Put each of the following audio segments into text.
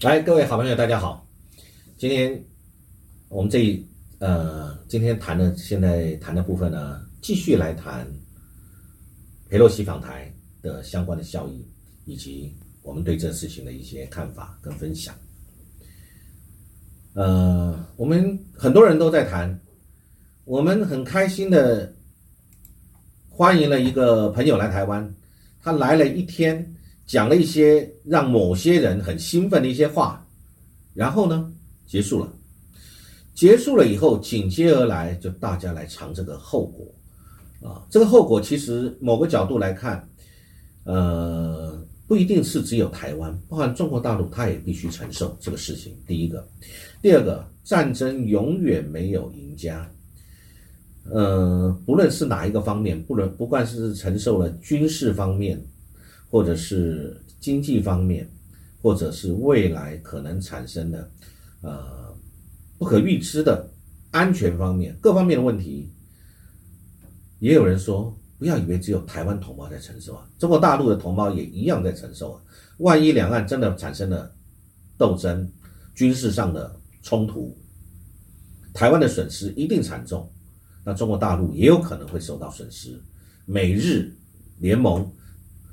来，各位好朋友，大家好。今天我们这一呃，今天谈的现在谈的部分呢，继续来谈佩洛西访台的相关的效益，以及我们对这事情的一些看法跟分享。呃，我们很多人都在谈，我们很开心的欢迎了一个朋友来台湾，他来了一天。讲了一些让某些人很兴奋的一些话，然后呢，结束了。结束了以后，紧接而来就大家来尝这个后果啊。这个后果其实某个角度来看，呃，不一定是只有台湾，包含中国大陆，他也必须承受这个事情。第一个，第二个，战争永远没有赢家。呃，不论是哪一个方面，不论不管是承受了军事方面。或者是经济方面，或者是未来可能产生的，呃，不可预知的安全方面各方面的问题，也有人说，不要以为只有台湾同胞在承受啊，中国大陆的同胞也一样在承受啊。万一两岸真的产生了斗争、军事上的冲突，台湾的损失一定惨重，那中国大陆也有可能会受到损失，美日联盟。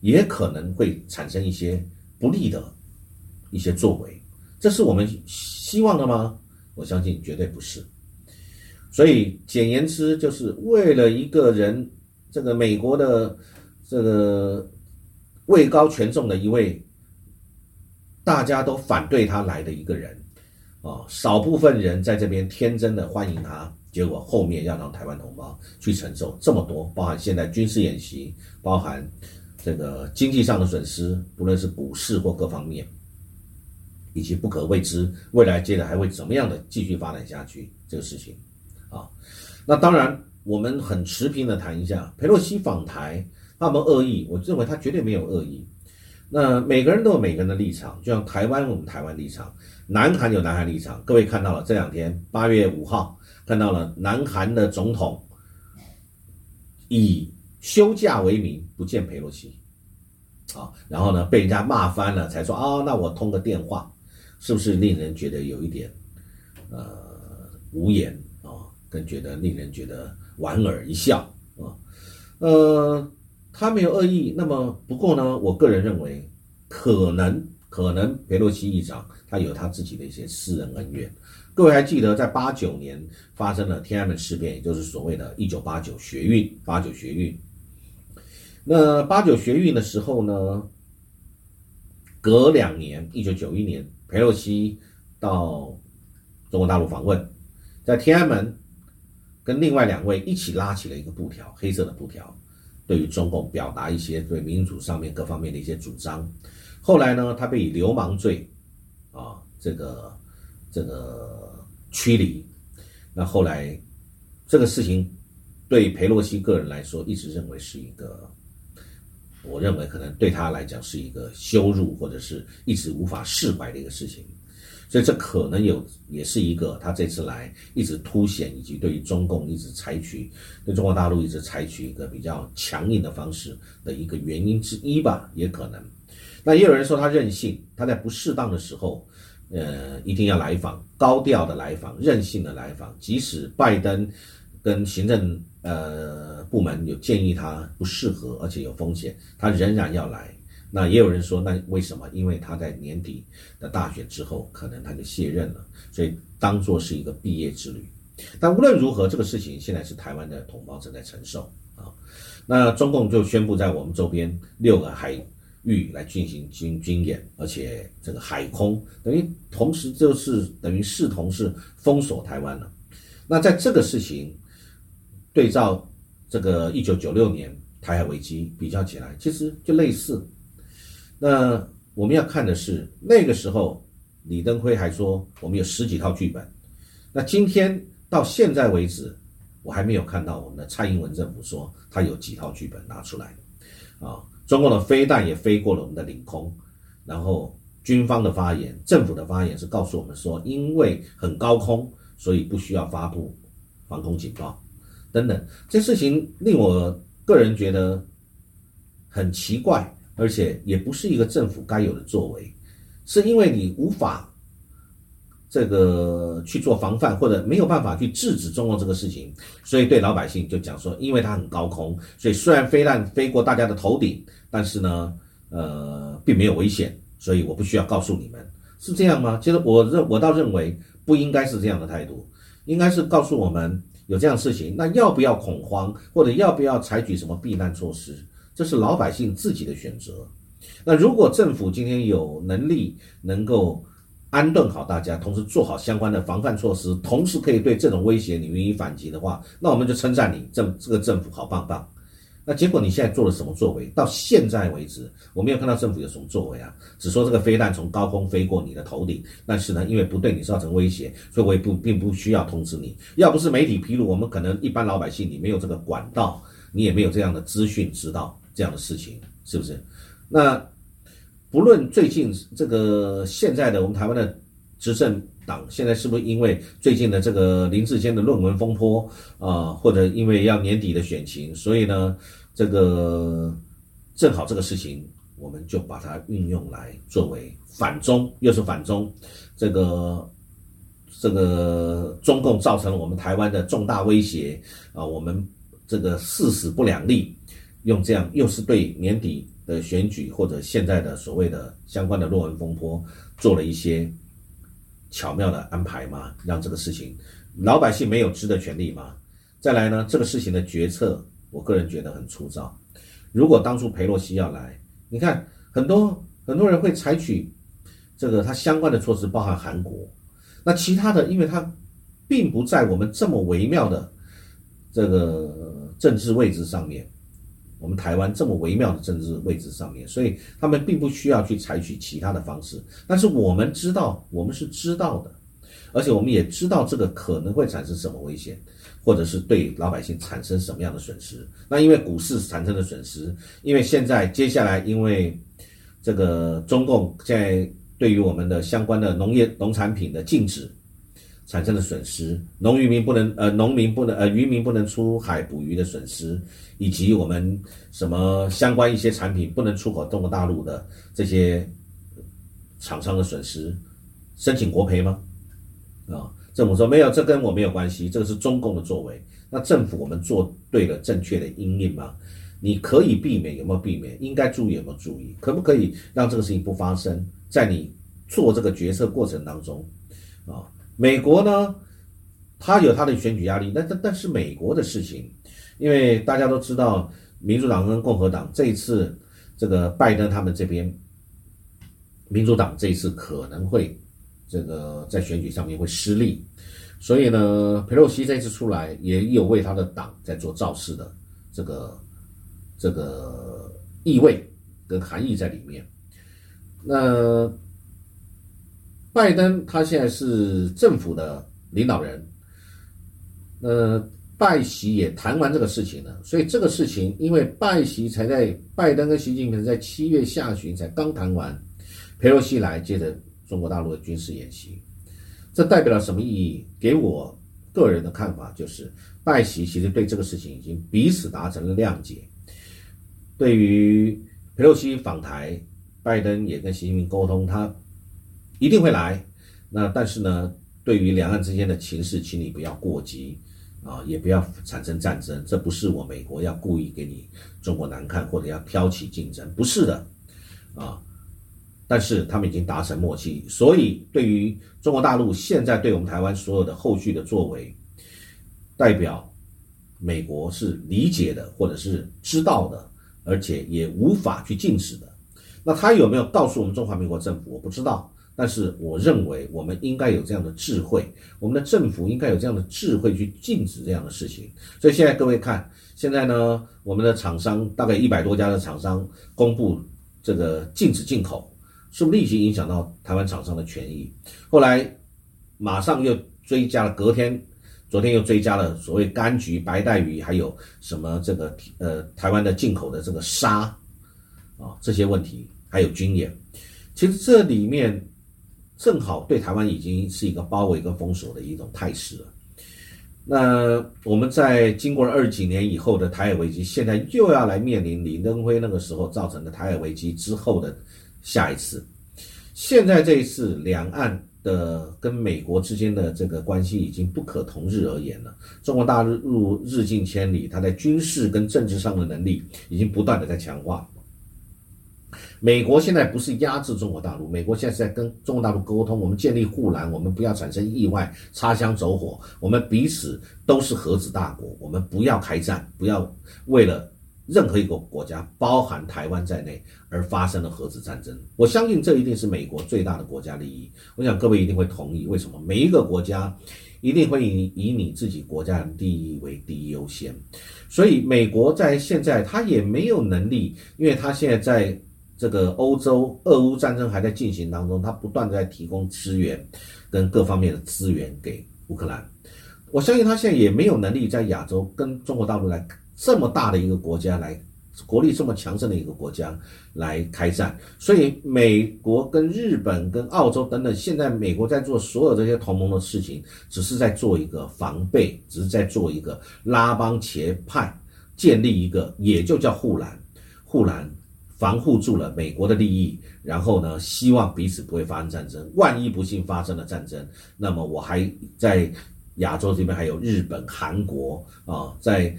也可能会产生一些不利的一些作为，这是我们希望的吗？我相信绝对不是。所以简言之，就是为了一个人，这个美国的这个位高权重的一位，大家都反对他来的一个人啊，少部分人在这边天真的欢迎他，结果后面要让台湾同胞去承受这么多，包含现在军事演习，包含。这个经济上的损失，不论是股市或各方面，以及不可未知未来接着还会怎么样的继续发展下去这个事情，啊，那当然我们很持平的谈一下，佩洛西访台，他有没有恶意？我认为他绝对没有恶意。那每个人都有每个人的立场，就像台湾我们台湾立场，南韩有南韩立场。各位看到了这两天八月五号看到了南韩的总统以。休假为名不见佩洛西，啊，然后呢被人家骂翻了，才说啊，那我通个电话，是不是令人觉得有一点呃无言啊？更觉得令人觉得莞尔一笑啊？呃，他没有恶意，那么不过呢，我个人认为可能可能佩洛西议长他有他自己的一些私人恩怨。各位还记得在八九年发生了天安门事变，也就是所谓的“一九八九学运”，八九学运。那八九学运的时候呢，隔两年，一九九一年，佩洛西到中国大陆访问，在天安门跟另外两位一起拉起了一个布条，黑色的布条，对于中共表达一些对民主上面各方面的一些主张。后来呢，他被以流氓罪啊，这个这个驱离。那后来这个事情对佩洛西个人来说，一直认为是一个。我认为可能对他来讲是一个羞辱，或者是一直无法释怀的一个事情，所以这可能有也是一个他这次来一直凸显，以及对于中共一直采取对中国大陆一直采取一个比较强硬的方式的一个原因之一吧，也可能。那也有人说他任性，他在不适当的时候，呃，一定要来访，高调的来访，任性的来访，即使拜登。跟行政呃部门有建议他不适合，而且有风险，他仍然要来。那也有人说，那为什么？因为他在年底的大选之后，可能他就卸任了，所以当做是一个毕业之旅。但无论如何，这个事情现在是台湾的同胞正在承受啊。那中共就宣布在我们周边六个海域来进行军军演，而且这个海空等于同时就是等于视同是封锁台湾了。那在这个事情。对照这个一九九六年台海危机比较起来，其实就类似。那我们要看的是那个时候，李登辉还说我们有十几套剧本。那今天到现在为止，我还没有看到我们的蔡英文政府说他有几套剧本拿出来。啊，中共的飞弹也飞过了我们的领空，然后军方的发言、政府的发言是告诉我们说，因为很高空，所以不需要发布防空警报。等等，这事情令我个人觉得很奇怪，而且也不是一个政府该有的作为。是因为你无法这个去做防范，或者没有办法去制止中共这个事情，所以对老百姓就讲说，因为它很高空，所以虽然飞弹飞过大家的头顶，但是呢，呃，并没有危险，所以我不需要告诉你们，是这样吗？其实我认我倒认为不应该是这样的态度，应该是告诉我们有这样事情，那要不要恐慌，或者要不要采取什么避难措施，这是老百姓自己的选择。那如果政府今天有能力能够安顿好大家，同时做好相关的防范措施，同时可以对这种威胁你予以反击的话，那我们就称赞你政这个政府好棒棒。那结果你现在做了什么作为？到现在为止，我没有看到政府有什么作为啊，只说这个飞弹从高空飞过你的头顶，但是呢，因为不对你造成威胁，所以我也不并不需要通知你。要不是媒体披露，我们可能一般老百姓你没有这个管道，你也没有这样的资讯知道这样的事情，是不是？那不论最近这个现在的我们台湾的执政党，现在是不是因为最近的这个林志坚的论文风波啊，或者因为要年底的选情，所以呢，这个正好这个事情，我们就把它运用来作为反中，又是反中，这个这个中共造成了我们台湾的重大威胁啊，我们这个誓死不两立，用这样又是对年底。的选举或者现在的所谓的相关的论文风波，做了一些巧妙的安排嘛？让这个事情老百姓没有知的权利嘛？再来呢，这个事情的决策，我个人觉得很粗糙。如果当初佩洛西要来，你看很多很多人会采取这个他相关的措施，包含韩国。那其他的，因为他并不在我们这么微妙的这个政治位置上面。我们台湾这么微妙的政治位置上面，所以他们并不需要去采取其他的方式。但是我们知道，我们是知道的，而且我们也知道这个可能会产生什么危险，或者是对老百姓产生什么样的损失。那因为股市产生的损失，因为现在接下来因为这个中共在对于我们的相关的农业农产品的禁止。产生的损失，农渔民不能呃，农民不能呃，渔民不能出海捕鱼的损失，以及我们什么相关一些产品不能出口中国大陆的这些厂商的损失，申请国赔吗？啊，政府说没有，这跟我没有关系，这个是中共的作为。那政府我们做对了正确的应应吗？你可以避免有没有避免？应该注意有没有注意？可不可以让这个事情不发生在你做这个决策过程当中啊？美国呢，他有他的选举压力，但但但是美国的事情，因为大家都知道，民主党跟共和党这一次，这个拜登他们这边，民主党这一次可能会这个在选举上面会失利，所以呢，佩洛西这次出来也有为他的党在做造势的这个这个意味跟含义在里面，那。拜登他现在是政府的领导人，呃，拜习也谈完这个事情了，所以这个事情因为拜习才在拜登跟习近平在七月下旬才刚谈完，佩洛西来接着中国大陆的军事演习，这代表了什么意义？给我个人的看法就是，拜习其实对这个事情已经彼此达成了谅解，对于佩洛西访台，拜登也跟习近平沟通，他。一定会来，那但是呢，对于两岸之间的情势，请你不要过激啊，也不要产生战争。这不是我美国要故意给你中国难看，或者要挑起竞争，不是的啊。但是他们已经达成默契，所以对于中国大陆现在对我们台湾所有的后续的作为，代表美国是理解的，或者是知道的，而且也无法去禁止的。那他有没有告诉我们中华民国政府？我不知道。但是我认为我们应该有这样的智慧，我们的政府应该有这样的智慧去禁止这样的事情。所以现在各位看，现在呢，我们的厂商大概一百多家的厂商公布这个禁止进口，是不是立即影响到台湾厂商的权益？后来马上又追加了，隔天昨天又追加了所谓柑橘、白带鱼，还有什么这个呃台湾的进口的这个沙啊这些问题，还有军演，其实这里面。正好对台湾已经是一个包围跟封锁的一种态势了。那我们在经过了二几年以后的台海危机，现在又要来面临李登辉那个时候造成的台海危机之后的下一次。现在这一次两岸的跟美国之间的这个关系已经不可同日而言了。中国大陆日进千里，它在军事跟政治上的能力已经不断的在强化。美国现在不是压制中国大陆，美国现在是在跟中国大陆沟通，我们建立护栏，我们不要产生意外，擦枪走火，我们彼此都是核子大国，我们不要开战，不要为了任何一个国家，包含台湾在内而发生了核子战争。我相信这一定是美国最大的国家利益。我想各位一定会同意，为什么？每一个国家一定会以以你自己国家的利益为第一优先，所以美国在现在他也没有能力，因为他现在在。这个欧洲俄乌战争还在进行当中，他不断的在提供资源跟各方面的资源给乌克兰。我相信他现在也没有能力在亚洲跟中国大陆来这么大的一个国家来国力这么强盛的一个国家来开战。所以美国跟日本跟澳洲等等，现在美国在做所有这些同盟的事情，只是在做一个防备，只是在做一个拉帮结派，建立一个也就叫护栏，护栏。防护住了美国的利益，然后呢，希望彼此不会发生战争。万一不幸发生了战争，那么我还在亚洲这边还有日本、韩国啊，在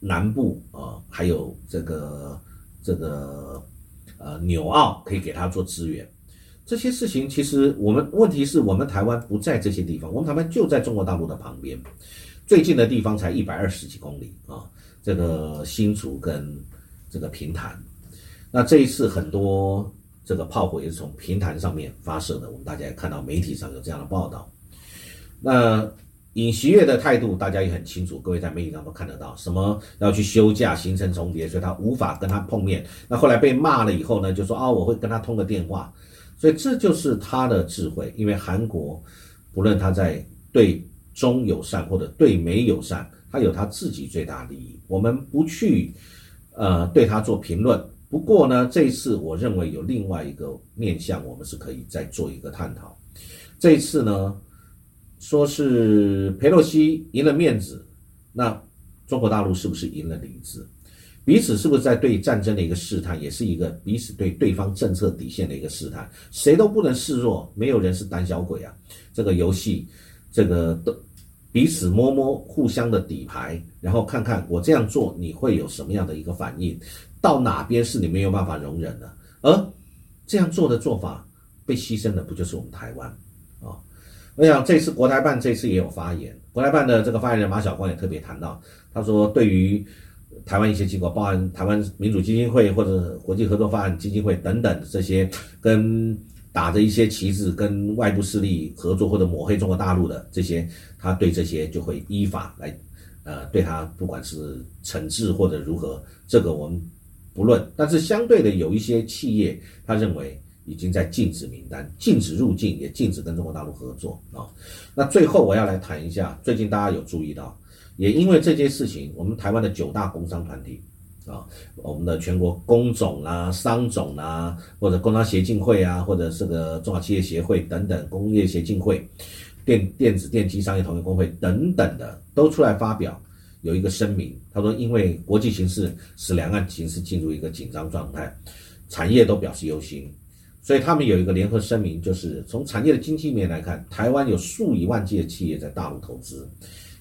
南部啊，还有这个这个呃纽澳可以给他做支援。这些事情其实我们问题是我们台湾不在这些地方，我们台湾就在中国大陆的旁边，最近的地方才一百二十几公里啊，这个新竹跟这个平潭。那这一次很多这个炮火也是从平潭上面发射的，我们大家也看到媒体上有这样的报道。那尹锡悦的态度大家也很清楚，各位在媒体上都看得到，什么要去休假，行程重叠，所以他无法跟他碰面。那后来被骂了以后呢，就说啊我会跟他通个电话，所以这就是他的智慧。因为韩国不论他在对中友善或者对美友善，他有他自己最大利益，我们不去呃对他做评论。不过呢，这一次我认为有另外一个面向，我们是可以再做一个探讨。这一次呢，说是佩洛西赢了面子，那中国大陆是不是赢了理智？彼此是不是在对战争的一个试探，也是一个彼此对对方政策底线的一个试探？谁都不能示弱，没有人是胆小鬼啊！这个游戏，这个都彼此摸摸，互相的底牌，然后看看我这样做你会有什么样的一个反应。到哪边是你没有办法容忍的，而这样做的做法被牺牲的不就是我们台湾？我想这次国台办这次也有发言，国台办的这个发言人马晓光也特别谈到，他说对于台湾一些机构，包含台湾民主基金会或者国际合作法案基金会等等这些，跟打着一些旗帜跟外部势力合作或者抹黑中国大陆的这些，他对这些就会依法来，呃，对他不管是惩治或者如何，这个我们。不论，但是相对的有一些企业，他认为已经在禁止名单，禁止入境，也禁止跟中国大陆合作啊。那最后我要来谈一下，最近大家有注意到，也因为这件事情，我们台湾的九大工商团体啊，我们的全国工总啊、商总啊，或者工商协进会啊，或者这个中小企业协会等等工业协进会、电电子电机商业同业工会等等的，都出来发表。有一个声明，他说，因为国际形势使两岸形势进入一个紧张状态，产业都表示忧心，所以他们有一个联合声明，就是从产业的经济面来看，台湾有数以万计的企业在大陆投资，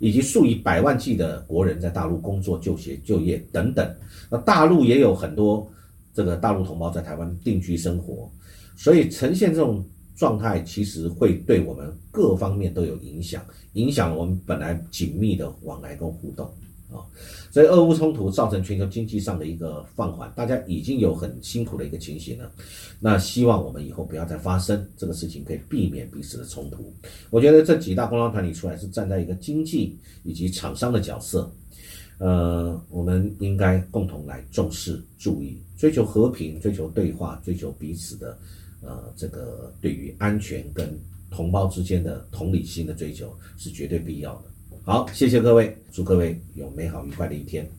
以及数以百万计的国人在大陆工作、就学、就业等等。那大陆也有很多这个大陆同胞在台湾定居生活，所以呈现这种。状态其实会对我们各方面都有影响，影响我们本来紧密的往来跟互动啊。所以俄乌冲突造成全球经济上的一个放缓，大家已经有很辛苦的一个情形了。那希望我们以后不要再发生这个事情，可以避免彼此的冲突。我觉得这几大工商团体出来是站在一个经济以及厂商的角色，呃，我们应该共同来重视、注意、追求和平、追求对话、追求彼此的。呃，这个对于安全跟同胞之间的同理心的追求是绝对必要的。好，谢谢各位，祝各位有美好愉快的一天。